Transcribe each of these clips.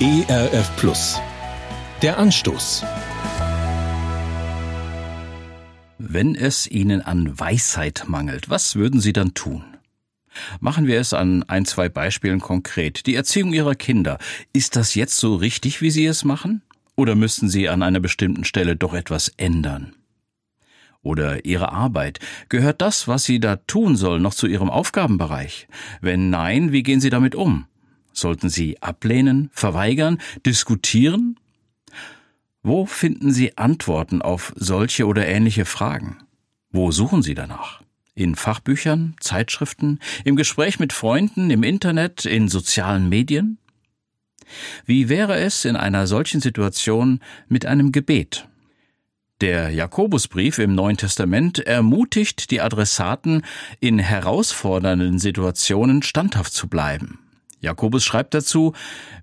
ERF Plus. Der Anstoß. Wenn es Ihnen an Weisheit mangelt, was würden Sie dann tun? Machen wir es an ein, zwei Beispielen konkret. Die Erziehung Ihrer Kinder. Ist das jetzt so richtig, wie Sie es machen? Oder müssten Sie an einer bestimmten Stelle doch etwas ändern? Oder Ihre Arbeit. Gehört das, was Sie da tun sollen, noch zu Ihrem Aufgabenbereich? Wenn nein, wie gehen Sie damit um? Sollten Sie ablehnen, verweigern, diskutieren? Wo finden Sie Antworten auf solche oder ähnliche Fragen? Wo suchen Sie danach? In Fachbüchern, Zeitschriften, im Gespräch mit Freunden, im Internet, in sozialen Medien? Wie wäre es in einer solchen Situation mit einem Gebet? Der Jakobusbrief im Neuen Testament ermutigt die Adressaten, in herausfordernden Situationen standhaft zu bleiben. Jakobus schreibt dazu,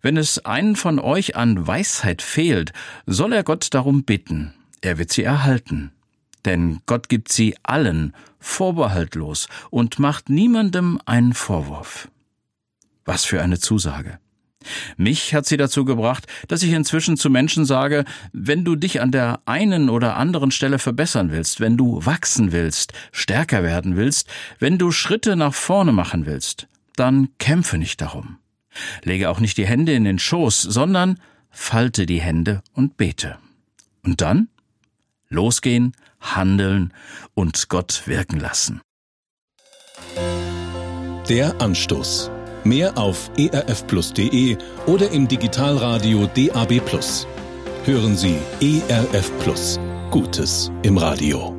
wenn es einen von euch an Weisheit fehlt, soll er Gott darum bitten, er wird sie erhalten. Denn Gott gibt sie allen vorbehaltlos und macht niemandem einen Vorwurf. Was für eine Zusage. Mich hat sie dazu gebracht, dass ich inzwischen zu Menschen sage, wenn du dich an der einen oder anderen Stelle verbessern willst, wenn du wachsen willst, stärker werden willst, wenn du Schritte nach vorne machen willst, dann kämpfe nicht darum. Lege auch nicht die Hände in den Schoß, sondern falte die Hände und bete. Und dann losgehen, handeln und Gott wirken lassen. Der Anstoß. Mehr auf erfplus.de oder im Digitalradio DAB+. Hören Sie ERF Plus. Gutes im Radio.